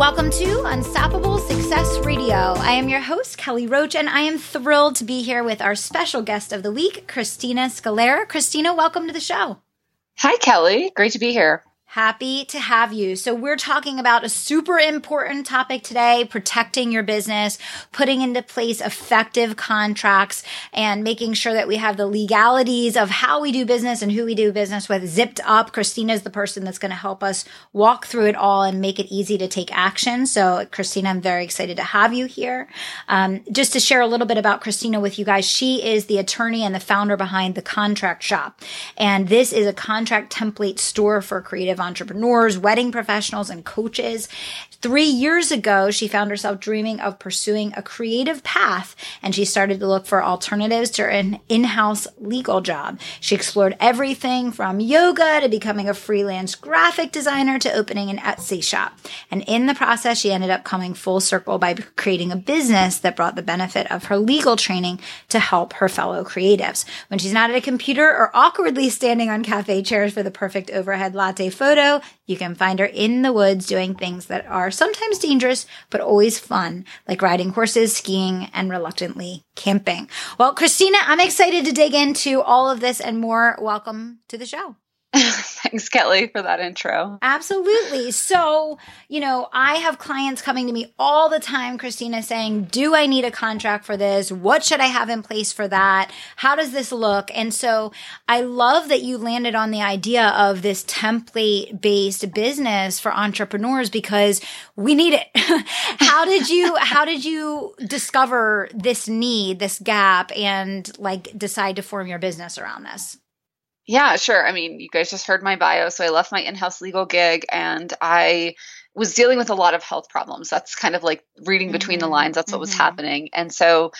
Welcome to Unstoppable Success Radio. I am your host, Kelly Roach, and I am thrilled to be here with our special guest of the week, Christina Scalera. Christina, welcome to the show. Hi, Kelly. Great to be here. Happy to have you. So we're talking about a super important topic today, protecting your business, putting into place effective contracts and making sure that we have the legalities of how we do business and who we do business with zipped up. Christina is the person that's going to help us walk through it all and make it easy to take action. So Christina, I'm very excited to have you here. Um, just to share a little bit about Christina with you guys, she is the attorney and the founder behind the contract shop. And this is a contract template store for creative entrepreneurs, wedding professionals, and coaches. Three years ago, she found herself dreaming of pursuing a creative path and she started to look for alternatives to an in house legal job. She explored everything from yoga to becoming a freelance graphic designer to opening an Etsy shop. And in the process, she ended up coming full circle by creating a business that brought the benefit of her legal training to help her fellow creatives. When she's not at a computer or awkwardly standing on cafe chairs for the perfect overhead latte photo, you can find her in the woods doing things that are sometimes dangerous, but always fun, like riding horses, skiing, and reluctantly camping. Well, Christina, I'm excited to dig into all of this and more. Welcome to the show. Thanks, Kelly, for that intro. Absolutely. So, you know, I have clients coming to me all the time, Christina, saying, Do I need a contract for this? What should I have in place for that? How does this look? And so I love that you landed on the idea of this template based business for entrepreneurs because we need it. how did you, how did you discover this need, this gap, and like decide to form your business around this? Yeah, sure. I mean, you guys just heard my bio. So I left my in house legal gig and I was dealing with a lot of health problems. That's kind of like reading between mm-hmm. the lines. That's what mm-hmm. was happening. And so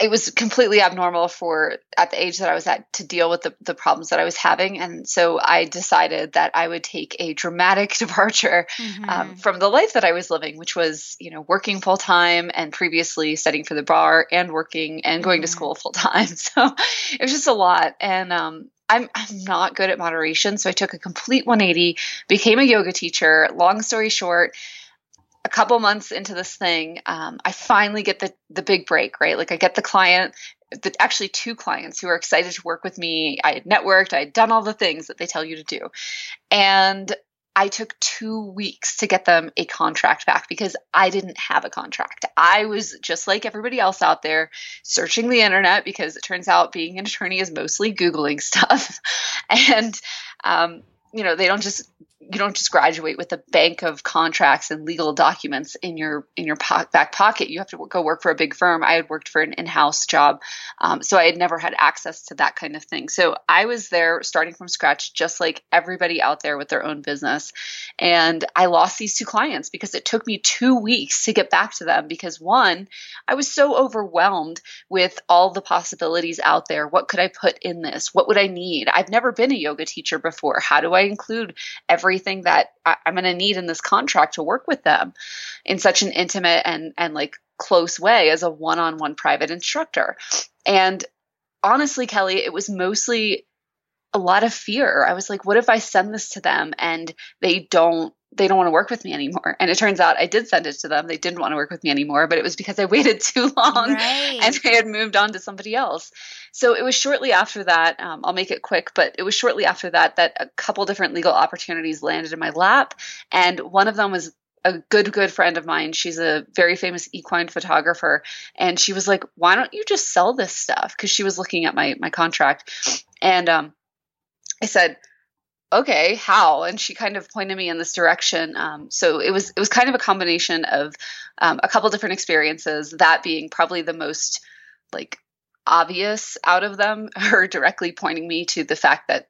it was completely abnormal for at the age that I was at to deal with the, the problems that I was having. And so I decided that I would take a dramatic departure um, mm-hmm. um, from the life that I was living, which was, you know, working full time and previously studying for the bar and working and going mm-hmm. to school full time. So it was just a lot. And um, I'm, I'm not good at moderation. So I took a complete 180, became a yoga teacher. Long story short, a couple months into this thing, um, I finally get the, the big break, right? Like I get the client, the, actually two clients who are excited to work with me. I had networked, I had done all the things that they tell you to do. And I took two weeks to get them a contract back because I didn't have a contract. I was just like everybody else out there searching the internet because it turns out being an attorney is mostly Googling stuff. and, um, you know, they don't just you don't just graduate with a bank of contracts and legal documents in your in your po- back pocket. You have to go work for a big firm. I had worked for an in-house job, um, so I had never had access to that kind of thing. So I was there starting from scratch, just like everybody out there with their own business. And I lost these two clients because it took me two weeks to get back to them. Because one, I was so overwhelmed with all the possibilities out there. What could I put in this? What would I need? I've never been a yoga teacher before. How do I include every everything that I, am going to need in this contract to work with them in such an intimate and and like close way as a one-on-one private instructor. And honestly, Kelly, it was mostly a lot of fear. I was like, what if I send this to them and they don't they don't want to work with me anymore. And it turns out I did send it to them. They didn't want to work with me anymore, but it was because I waited too long right. and they had moved on to somebody else. So it was shortly after that, um, I'll make it quick, but it was shortly after that that a couple different legal opportunities landed in my lap. And one of them was a good good friend of mine she's a very famous equine photographer and she was like why don't you just sell this stuff because she was looking at my my contract and um, i said okay how and she kind of pointed me in this direction um, so it was it was kind of a combination of um, a couple different experiences that being probably the most like obvious out of them her directly pointing me to the fact that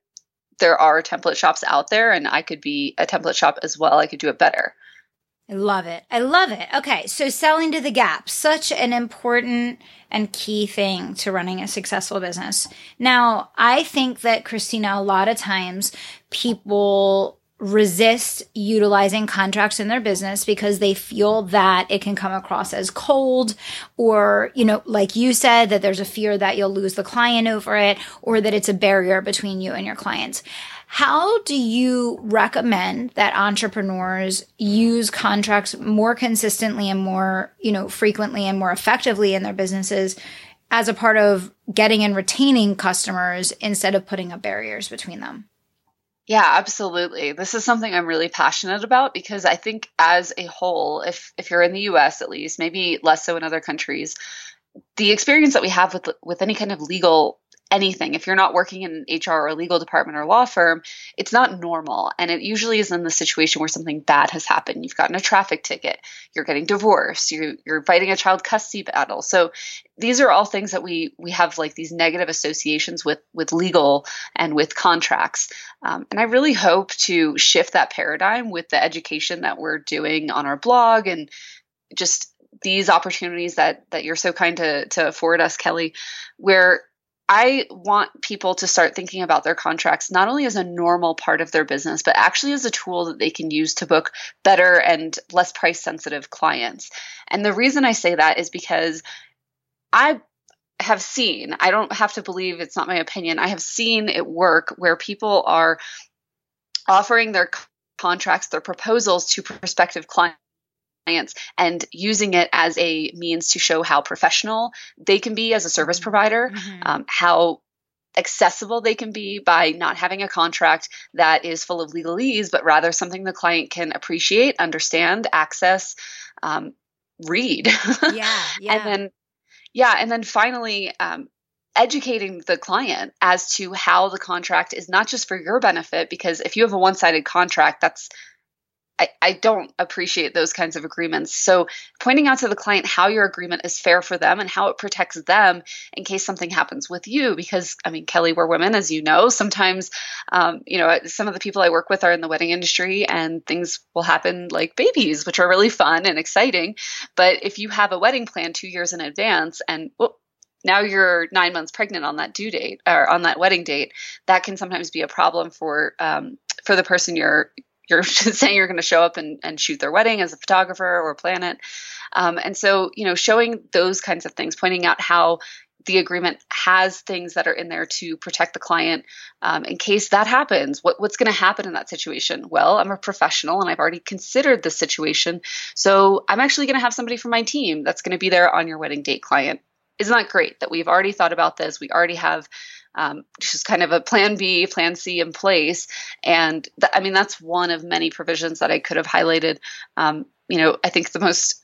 there are template shops out there and i could be a template shop as well i could do it better I love it. I love it. Okay. So selling to the gap, such an important and key thing to running a successful business. Now, I think that Christina, a lot of times people resist utilizing contracts in their business because they feel that it can come across as cold or, you know, like you said, that there's a fear that you'll lose the client over it or that it's a barrier between you and your clients. How do you recommend that entrepreneurs use contracts more consistently and more, you know, frequently and more effectively in their businesses as a part of getting and retaining customers instead of putting up barriers between them? Yeah, absolutely. This is something I'm really passionate about because I think as a whole, if if you're in the US at least, maybe less so in other countries, the experience that we have with with any kind of legal anything. If you're not working in an hr or legal department or law firm it's not normal. And it usually is in the situation where something bad has happened. You've gotten a traffic ticket. You're getting divorced. You, you're fighting a child custody battle. So these are all things that we we have like these negative associations with with legal and with contracts. Um, and i really hope to shift that paradigm with the education that we're doing on our blog and just these opportunities that that you're so kind to to afford us kelly where I want people to start thinking about their contracts not only as a normal part of their business, but actually as a tool that they can use to book better and less price sensitive clients. And the reason I say that is because I have seen, I don't have to believe it's not my opinion, I have seen it work where people are offering their contracts, their proposals to prospective clients clients and using it as a means to show how professional they can be as a service mm-hmm. provider, mm-hmm. um, how accessible they can be by not having a contract that is full of legalese, but rather something the client can appreciate, understand, access, um, read. Yeah, yeah. and then, yeah, and then finally, um, educating the client as to how the contract is not just for your benefit, because if you have a one sided contract, that's I, I don't appreciate those kinds of agreements. So, pointing out to the client how your agreement is fair for them and how it protects them in case something happens with you. Because, I mean, Kelly, we're women, as you know. Sometimes, um, you know, some of the people I work with are in the wedding industry and things will happen like babies, which are really fun and exciting. But if you have a wedding plan two years in advance and, well, now you're nine months pregnant on that due date or on that wedding date that can sometimes be a problem for um, for the person you're you're saying you're going to show up and, and shoot their wedding as a photographer or plan it. Um, and so, you know, showing those kinds of things, pointing out how the agreement has things that are in there to protect the client um, in case that happens. What, what's going to happen in that situation? Well, I'm a professional and I've already considered the situation. So I'm actually going to have somebody from my team that's going to be there on your wedding date client. Isn't that great that we've already thought about this? We already have um, just kind of a plan B, plan C in place. And th- I mean, that's one of many provisions that I could have highlighted. Um, you know, I think the most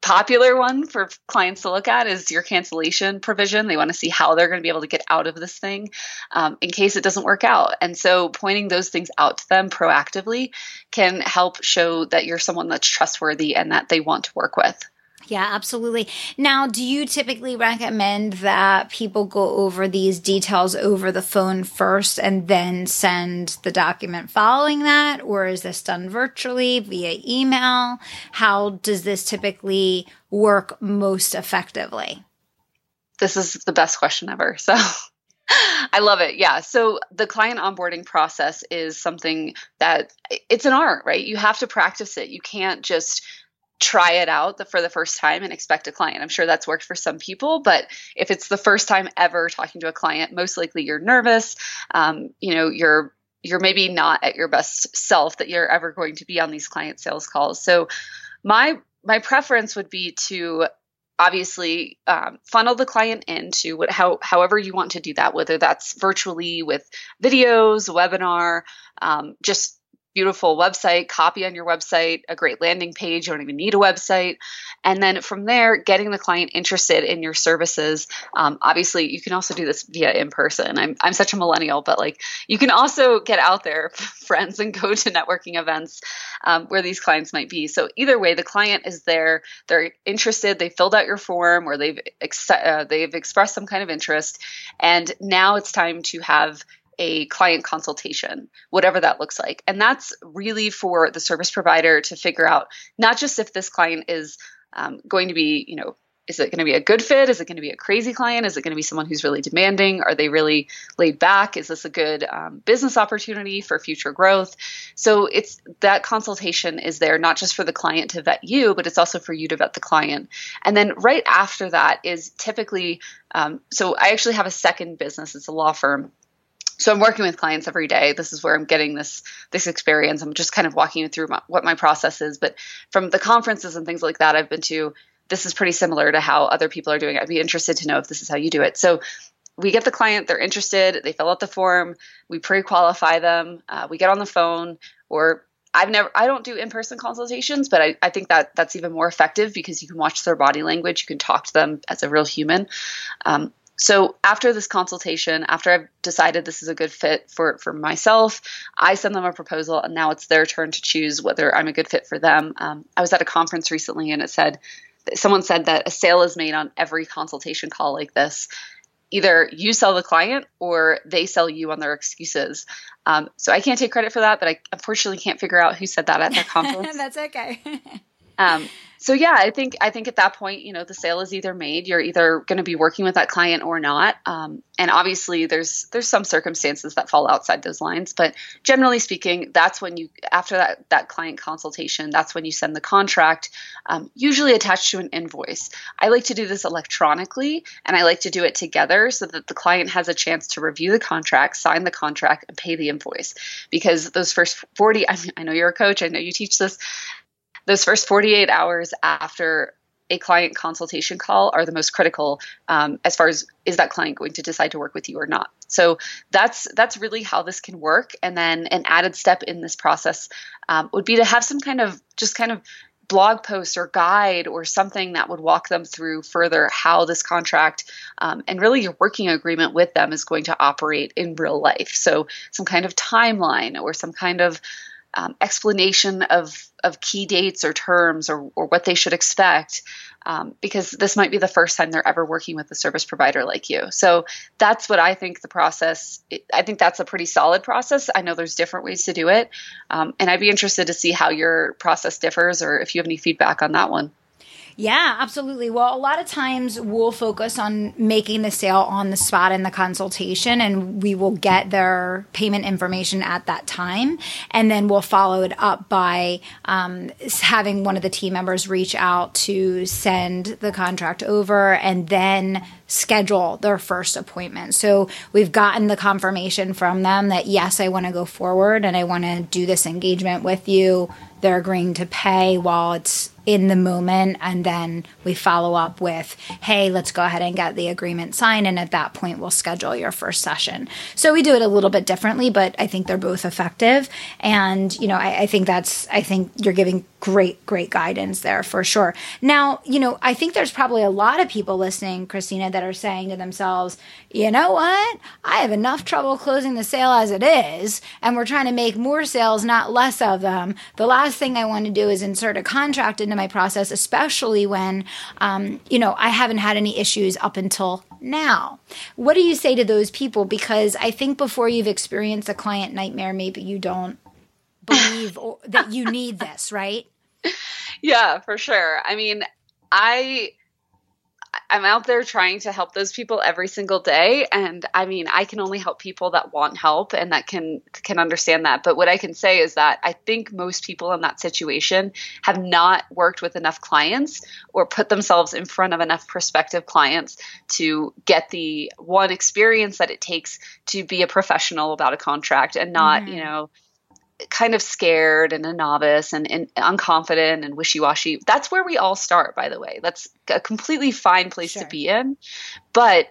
popular one for clients to look at is your cancellation provision. They want to see how they're going to be able to get out of this thing um, in case it doesn't work out. And so pointing those things out to them proactively can help show that you're someone that's trustworthy and that they want to work with. Yeah, absolutely. Now, do you typically recommend that people go over these details over the phone first and then send the document following that? Or is this done virtually via email? How does this typically work most effectively? This is the best question ever. So. I love it. Yeah. So the client onboarding process is something that it's an art, right? You have to practice it. You can't just try it out the, for the first time and expect a client. I'm sure that's worked for some people, but if it's the first time ever talking to a client, most likely you're nervous. Um, you know, you're you're maybe not at your best self that you're ever going to be on these client sales calls. So my my preference would be to obviously um, funnel the client into what, how, however you want to do that, whether that's virtually with videos, webinar, um, just beautiful website, copy on your website, a great landing page. You don't even need a website. And then from there, getting the client interested in your services. Um, obviously, you can also do this via in person. I'm, I'm such a millennial, but like you can also get out there, friends, and go to networking events um, where these clients might be. So either way, the client is there. They're interested. They filled out your form or they've ex- uh, they've expressed some kind of interest, and now it's time to have a client consultation, whatever that looks like. And that's really for the service provider to figure out not just if this client is um, going to be, you know, is it going to be a good fit? Is it going to be a crazy client? Is it going to be someone who's really demanding? Are they really laid back? Is this a good um, business opportunity for future growth? So it's that consultation is there not just for the client to vet you, but it's also for you to vet the client. And then right after that is typically, um, so I actually have a second business. It's a law firm so i'm working with clients every day this is where i'm getting this this experience i'm just kind of walking you through my, what my process is but from the conferences and things like that i've been to this is pretty similar to how other people are doing it. I'd be interested to know if this is how you do it. So we get the client, they're interested, they fill out the form, we pre-qualify them, uh, we get on the phone, or I've never, I don't do in-person consultations, but I, I think that that's even more effective because you can watch their body language, you can talk to them as a real human. Um, so after this consultation, after I've decided this is a good fit for for myself, I send them a proposal, and now it's their turn to choose whether I'm a good fit for them. Um, I was at a conference recently, and it said someone said that a sale is made on every consultation call like this either you sell the client or they sell you on their excuses. Um, so I can't take credit for that, but I unfortunately can't figure out who said that at that conference. That's okay. um, so yeah, I think I think at that point, you know, the sale is either made. You're either going to be working with that client or not. Um, and obviously, there's there's some circumstances that fall outside those lines, but generally speaking, that's when you after that that client consultation, that's when you send the contract, um, usually attached to an invoice. I like to do this electronically, and I like to do it together so that the client has a chance to review the contract, sign the contract, and pay the invoice. Because those first 40, I, mean, I know you're a coach, I know you teach this those first 48 hours after a client consultation call are the most critical um, as far as is that client going to decide to work with you or not? So that's that's really how this can work. And then an added step in this process um, would be to have some kind of just kind of blog post or guide or something that would walk them through further how this contract um, and really your working agreement with them is going to operate in real life. So some kind of timeline or some kind of um, explanation of of key dates or terms or, or what they should expect um, because this might be the first time they're ever working with a service provider like you. So that's what i think the process i think that's a pretty solid process. I know there's different ways to do it um, and i'd be interested to see how your process differs or if you have any feedback on that one yeah, absolutely. Well, a lot of times we'll focus on making the sale on the spot in the consultation, and we will get their payment information at that time. And then we'll follow it up by um, having one of the team members reach out to send the contract over and then schedule their first appointment. So we've gotten the confirmation from them that, yes, I want to go forward and I want to do this engagement with you. They're agreeing to pay while it's in the moment and then we follow up with hey let's go ahead and get the agreement signed and at that point we'll schedule your first session so we do it a little bit differently but i think they're both effective and you know I, I think that's i think you're giving great great guidance there for sure now you know i think there's probably a lot of people listening christina that are saying to themselves you know what i have enough trouble closing the sale as it is and we're trying to make more sales not less of them the last thing i want to do is insert a contract into my process especially when um, you know i haven't had any issues up until now what do you say to those people because i think before you've experienced a client nightmare maybe you don't believe that you need this, right? Yeah, for sure. I mean, I I'm out there trying to help those people every single day and I mean I can only help people that want help and that can can understand that but what I can say is that I think most people in that situation have not worked with enough clients or put themselves in front of enough prospective clients to get the one experience that it takes to be a professional about a contract and not mm-hmm. you know kind of scared and a novice and, and unconfident and wishy-washy. That's where we all start by the way. That's a completely fine place sure. to be in. But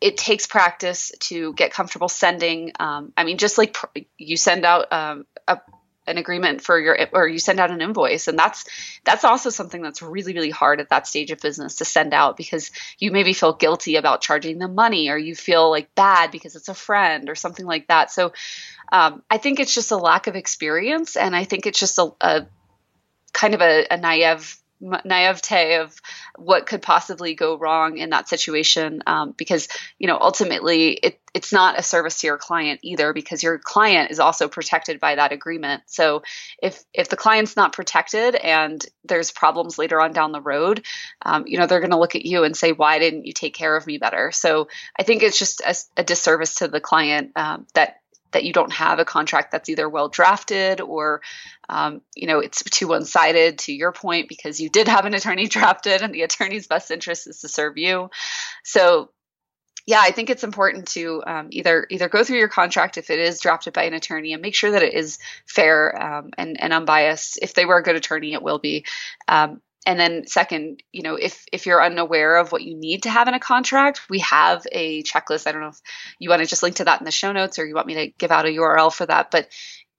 it takes practice to get comfortable sending um, i mean just like pr- you send out um, a, an agreement for your or you send out an invoice. And that's that's also something that's really really hard at that stage of business to send out because you maybe feel guilty about charging them money or you feel like bad because it's a friend or something like that. So um, I think it's just a lack of experience, and I think it's just a, a kind of a, a naive naivete of what could possibly go wrong in that situation um, because you know ultimately it, it's not a service to your client either because your client is also protected by that agreement. So if if the client's not protected and there's problems later on down the road um, you know they're going to look at you and say why didn't you take care of me better? So i think it's just a, a disservice to the client um, that that you don't have a contract that's either well drafted or um, you know it's too one-sided to your point because you did have an attorney drafted and the attorney's best interest is to serve you. So yeah i think it's important to um, either either go through your contract if it is drafted by an attorney and make sure that it is fair um, and, and unbiased. If they were a good attorney it will be. Um, and then second you know if if you're unaware of what you need to have in a contract we have a checklist. I don't know if you want to just link to that in the show notes or you want me to give out a url for that but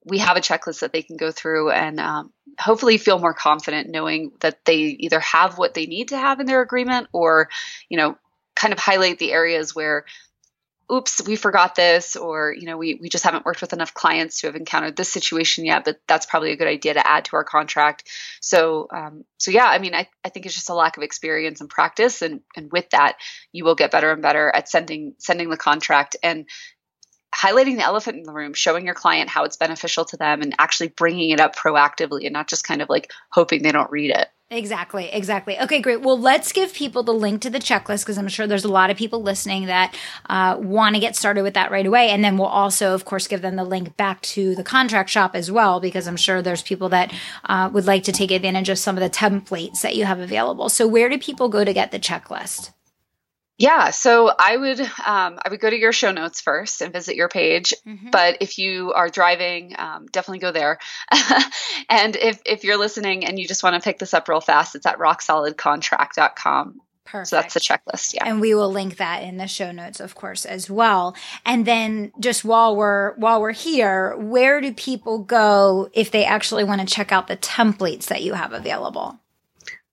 we have a checklist that they can go through and um, hopefully feel more confident knowing that they either have what they need to have in their agreement or you know kind of highlight the areas where oops, we forgot this, or you know, we we just haven't worked with enough clients to have encountered this situation yet. But that's probably a good idea to add to our contract. So um, so yeah, I mean, I, I think it's just a lack of experience and practice, and and with that, you will get better and better at sending sending the contract and highlighting the elephant in the room, showing your client how it's beneficial to them, and actually bringing it up proactively, and not just kind of like hoping they don't read it. Exactly, exactly. Okay, great. Well, let's give people the link to the checklist because I'm sure there's a lot of people listening that uh, want to get started with that right away. And then we'll also, of course, give them the link back to the contract shop as well because I'm sure there's people that uh, would like to take advantage of some of the templates that you have available. So, where do people go to get the checklist? Yeah, so I would um, I would go to your show notes first and visit your page. Mm-hmm. But if you are driving, um, definitely go there. and if if you're listening and you just want to pick this up real fast, it's at rocksolidcontract.com. Perfect. So that's the checklist. Yeah. And we will link that in the show notes, of course, as well. And then just while we're while we're here, where do people go if they actually want to check out the templates that you have available?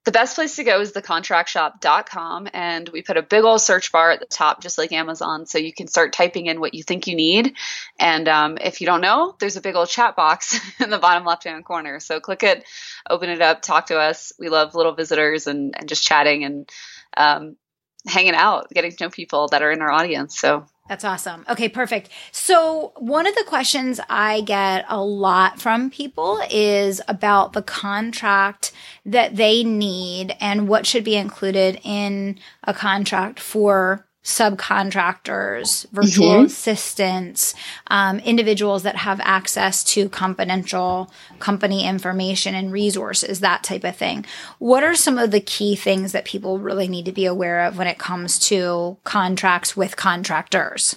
The best place to go is thecontractshop.com and we put a big old search bar at the top just like amazon so you can start typing in what you think you need. And um, if you don't know there's a big old chat box in the bottom left hand corner. So click it open it up talk to us. We love little visitors and, and just chatting and um, hanging out getting to know people that are in our audience so that's awesome. Okay, perfect. So, one of the questions I get a lot from people is about the contract that they need and what should be included in a contract for subcontractors, virtual mm-hmm. assistants, um, individuals that have access to confidential company information and resources, that type of thing. What are some of the key things that people really need to be aware of when it comes to contracts with contractors?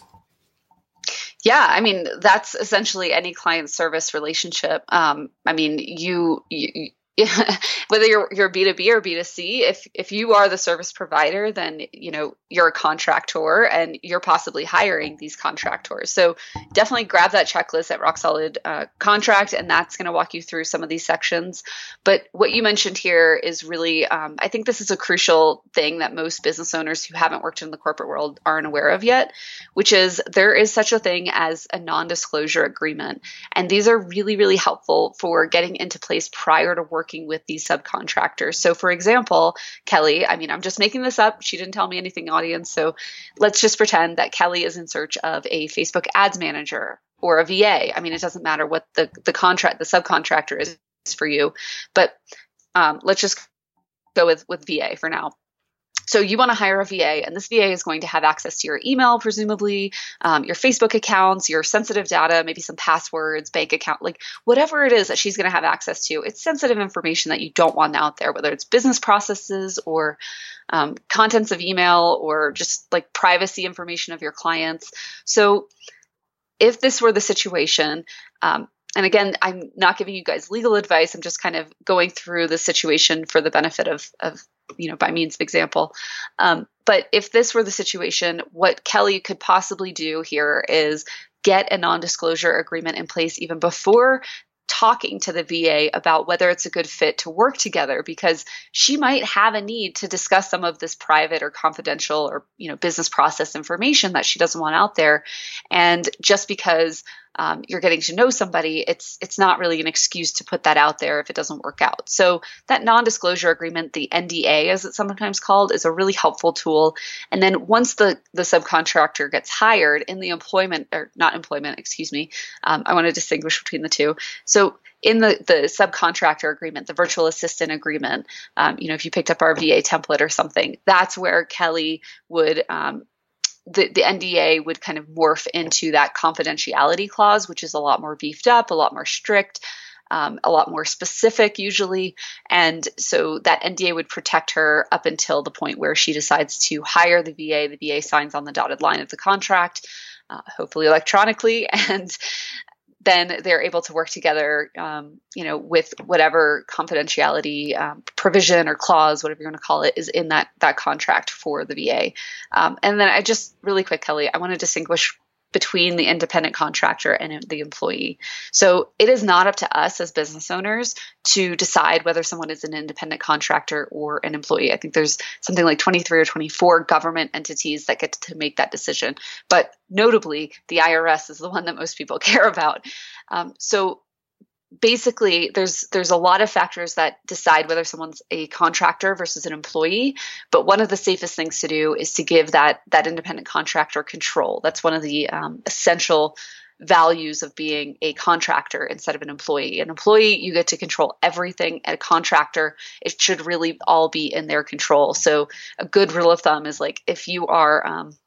Yeah, I mean that's essentially any client service relationship. Um, I mean, you, you whether you're you're B2B or B2C, if if you are the service provider, then you know you're a contractor and you're possibly hiring these contractors. So definitely grab that checklist at Rock Solid uh, Contract, and that's going to walk you through some of these sections. But what you mentioned here is really, um, I think this is a crucial thing that most business owners who haven't worked in the corporate world aren't aware of yet, which is there is such a thing as a non-disclosure agreement, and these are really really helpful for getting into place prior to work working with these subcontractors. So, for example, Kelly, I mean, I'm just making this up. She didn't tell me anything, audience. So, let's just pretend that Kelly is in search of a Facebook ads manager or a VA. I mean, it doesn't matter what the, the contract, the subcontractor is for you, but um, let's just go with, with VA for now. So you want to hire a VA, and this VA is going to have access to your email, presumably, um, your Facebook accounts, your sensitive data, maybe some passwords, bank account, like whatever it is that she's going to have access to. It's sensitive information that you don't want out there, whether it's business processes or um, contents of email or just like privacy information of your clients. So if this were the situation, um, and again, I'm not giving you guys legal advice. I'm just kind of going through the situation for the benefit of, of you know, by means of example. Um, but if this were the situation, what Kelly could possibly do here is get a non disclosure agreement in place even before talking to the VA about whether it's a good fit to work together because she might have a need to discuss some of this private or confidential or you know business process information that she doesn't want out there and just because um, you're getting to know somebody, it's it's not really an excuse to put that out there if it doesn't work out. So that non-disclosure agreement, the NDA as it's sometimes called, is a really helpful tool. And then once the the subcontractor gets hired in the employment or not employment, excuse me, um, I want to distinguish between the two. So in the, the subcontractor agreement, the virtual assistant agreement, um, you know, if you picked up our VA template or something, that's where Kelly would um, the, the NDA would kind of morph into that confidentiality clause, which is a lot more beefed up, a lot more strict, um, a lot more specific usually. And so that NDA would protect her up until the point where she decides to hire the VA. The VA signs on the dotted line of the contract. Uh, hopefully electronically, and then they're able to work together, um, you know, with whatever confidentiality um, provision or clause, whatever you want to call it, is in that that contract for the VA. Um, and then I just really quick, Kelly, I want to distinguish between the independent contractor and the employee. So it is not up to us as business owners to decide whether someone is an independent contractor or an employee. I think there's something like 23 or 24 government entities that get to make that decision. But notably, the IRS is the one that most people care about. Um, so basically there's there's a lot of factors that decide whether someone's a contractor versus an employee but one of the safest things to do is to give that that independent contractor control. That's one of the um, essential values of being a contractor instead of an employee. An employee you get to control everything. A contractor it should really all be in their control. So a good rule of thumb is like if you are um,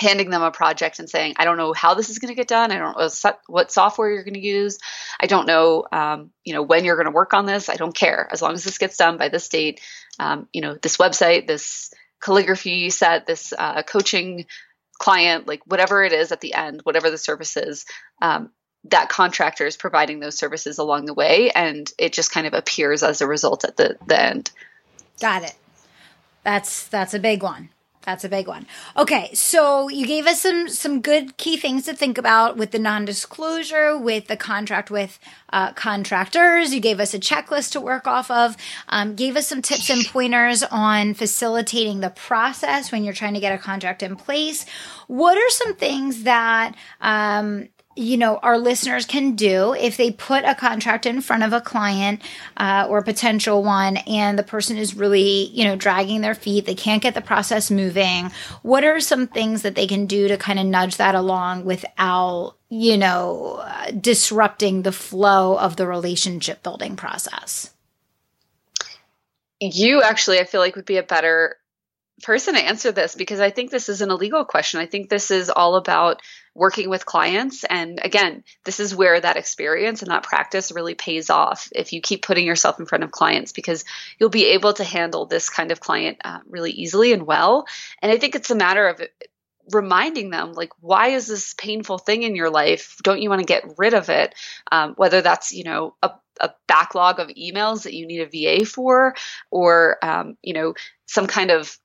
handing them a project and saying, I don't know how this is going to get done. I don't know what software you're going to use. I don't know, um, you know, when you're going to work on this. I don't care. As long as this gets done by this date, um, you know, this website, this calligraphy set, this uh, coaching client, like whatever it is at the end, whatever the service is, um, that contractor is providing those services along the way. And it just kind of appears as a result at the, the end. Got it. That's, that's a big one. That's a big one. Okay, so you gave us some some good key things to think about with the non-disclosure, with the contract with uh, contractors. You gave us a checklist to work off of. Um, gave us some tips and pointers on facilitating the process when you're trying to get a contract in place. What are some things that um, you know our listeners can do if they put a contract in front of a client uh, or a potential one and the person is really you know dragging their feet they can't get the process moving. What are some things that they can do to kind of nudge that along without you know uh, disrupting the flow of the relationship building process? You actually i feel like would be a better person to answer this because I think this is an illegal question. I think this is all about working with clients. And again, this is where that experience and that practice really pays off if you keep putting yourself in front of clients because you'll be able to handle this kind of client uh, really easily and well. And I think it's a matter of reminding them like why is this painful thing in your life don't you want to get rid of it um, whether that's you know a, a, backlog of emails that you need a va for or um, you know some kind of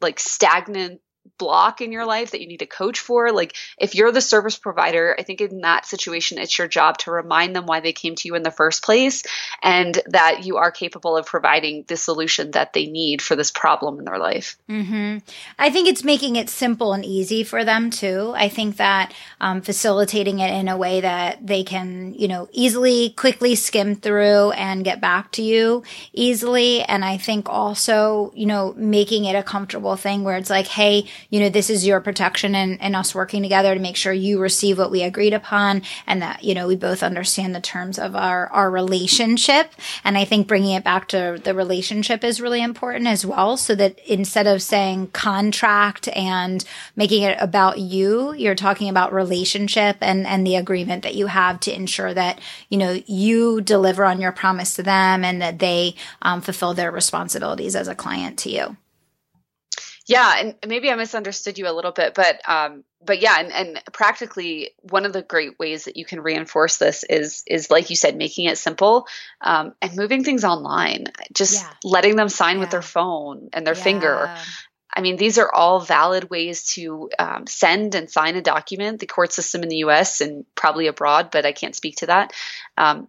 like stagnant block in your life that you need a coach for. Like if you're the service provider, I think in that situation, it's your job to remind them why they came to you in the first place and that you are capable of providing the solution that they need for this problem in their life. Mm-hmm. I think it's making it simple and easy for them too. I think that um, facilitating it in a way that they can, you know, easily, quickly skim through and get back to you easily. And I think also, you know, making it a comfortable thing where it's like, hey, you know, this is your protection and, and us working together to make sure you receive what we agreed upon and that, you know, we both understand the terms of our, our relationship. And I think bringing it back to the relationship is really important as well. So that instead of saying contract and making it about you, you're talking about relationship and, and the agreement that you have to ensure that, you know, you deliver on your promise to them and that they um, fulfill their responsibilities as a client to you. Yeah, and maybe I misunderstood you a little bit, but um, but yeah, and, and practically one of the great ways that you can reinforce this is is like you said, making it simple um, and moving things online. Just yeah. letting them sign yeah. with their phone and their yeah. finger. I mean, these are all valid ways to um, send and sign a document. The court system in the US and probably abroad, but I can't speak to that. Um,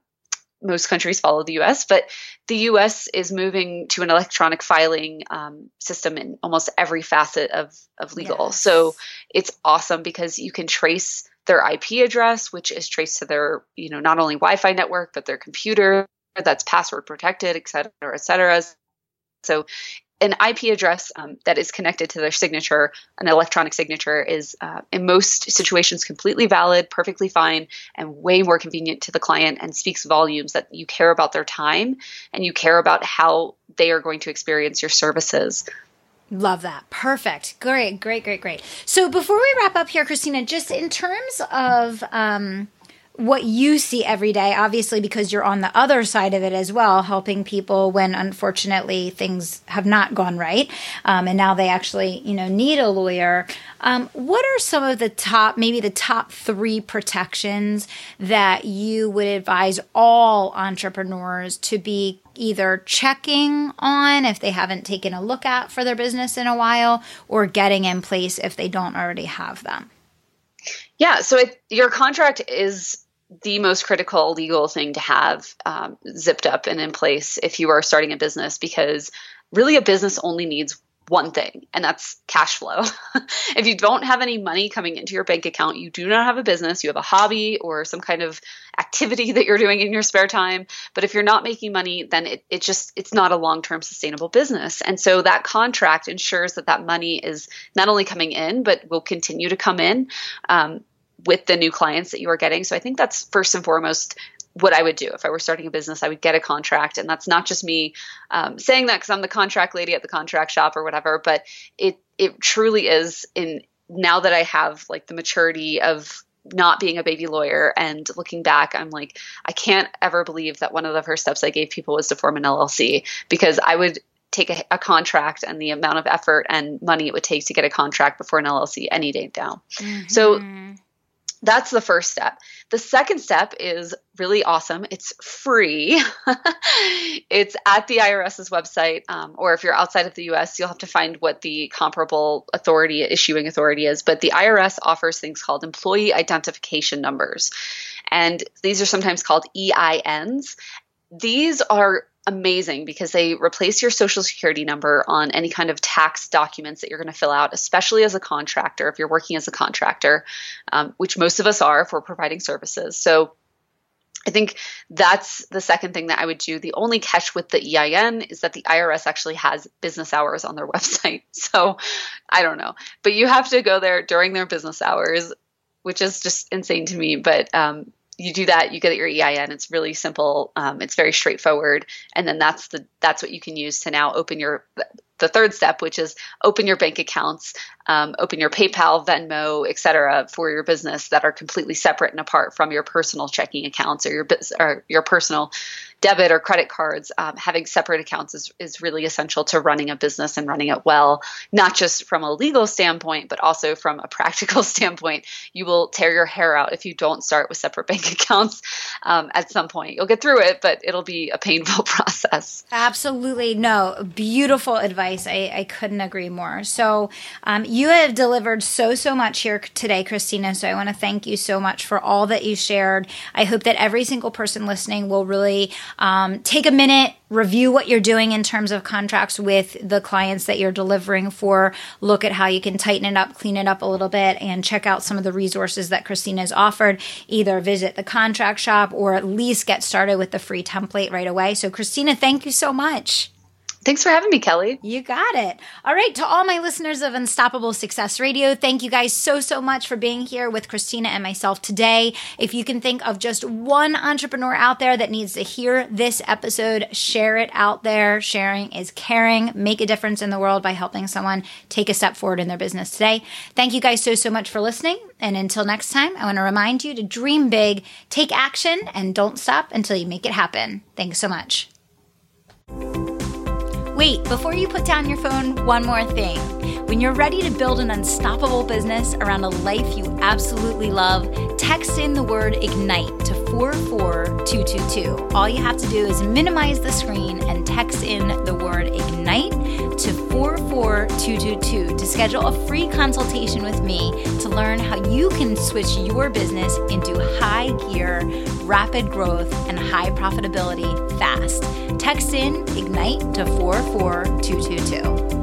most countries follow the US, but the US is moving to an electronic filing um, system in almost every facet of, of legal. Yes. So it's awesome because you can trace their IP address, which is traced to their, you know, not only Wi Fi network, but their computer that's password protected, et cetera, et cetera. So an IP address um, that is connected to their signature, an electronic signature, is uh, in most situations completely valid, perfectly fine, and way more convenient to the client and speaks volumes that you care about their time and you care about how they are going to experience your services. Love that. Perfect. Great, great, great, great. So before we wrap up here, Christina, just in terms of, um, what you see every day, obviously, because you're on the other side of it as well, helping people when unfortunately things have not gone right. Um, and now they actually, you know, need a lawyer. Um, what are some of the top, maybe the top three protections that you would advise all entrepreneurs to be either checking on if they haven't taken a look at for their business in a while or getting in place if they don't already have them? Yeah, so it, your contract is the most critical legal thing to have um, zipped up and in place if you are starting a business because really a business only needs one thing and that's cash flow. if you don't have any money coming into your bank account, you do not have a business, you have a hobby or some kind of activity that you're doing in your spare time. But if you're not making money, then it, it just it's not a long-term sustainable business. And so that contract ensures that that money is not only coming in, but will continue to come in. Um, with the new clients that you are getting. So I think that's first and foremost what I would do if I were starting a business. I would get a contract, and that's not just me um, saying that because I'm the contract lady at the contract shop or whatever. But it it truly is in now that I have like the maturity of not being a baby lawyer and looking back i'm like i can't ever believe that one of the first steps i gave people was to form an llc because i would take a, a, contract and the amount of effort and money it would take to get a contract before an llc any day now mm-hmm. so that's the first step. The second step is really awesome. It's free. it's at the IRS's website, um, or if you're outside of the US, you'll have to find what the comparable authority, issuing authority is. But the IRS offers things called employee identification numbers. And these are sometimes called EINs. These are amazing because they replace your social security number on any kind of tax documents that you're going to fill out, especially as a contractor, if you're working as a contractor, um, which most of us are if we're providing services. So I think that's the second thing that I would do. The only catch with the EIN is that the IRS actually has business hours on their website. So I don't know. But you have to go there during their business hours, which is just insane to me. But um, you do that, you get your EIN. It's really simple. Um, it's very straightforward, and then that's the that's what you can use to now open your the third step, which is open your bank accounts, um, open your PayPal, Venmo, etc., for your business that are completely separate and apart from your personal checking accounts or your or your personal debit or credit cards, um, having separate accounts is, is really essential to running a business and running it well, not just from a legal standpoint, but also from a practical standpoint. You will tear your hair out if you don't start with separate bank accounts um, at some point. You'll get through it, but it'll be a painful process. Absolutely. No, beautiful advice. I, I couldn't agree more. So, um, you have delivered so, so much here today, Christina. So, I want to thank you so much for all that you shared. I hope that every single person listening will really um, take a minute, review what you're doing in terms of contracts with the clients that you're delivering for. Look at how you can tighten it up, clean it up a little bit, and check out some of the resources that Christina has offered. Either visit the contract shop or at least get started with the free template right away. So, Christina, thank you so much. Thanks for having me, Kelly. You got it. All right. To all my listeners of Unstoppable Success Radio, thank you guys so, so much for being here with Christina and myself today. If you can think of just one entrepreneur out there that needs to hear this episode, share it out there. Sharing is caring. Make a difference in the world by helping someone take a step forward in their business today. Thank you guys so, so much for listening. And until next time, I want to remind you to dream big, take action, and don't stop until you make it happen. Thanks so much. Wait, before you put down your phone, one more thing. When you're ready to build an unstoppable business around a life you absolutely love, text in the word IGNITE to 44222. All you have to do is minimize the screen and text in the word IGNITE to 44222 to schedule a free consultation with me to learn how you can switch your business into high gear, rapid growth, and high profitability fast. Text in IGNITE to 44222.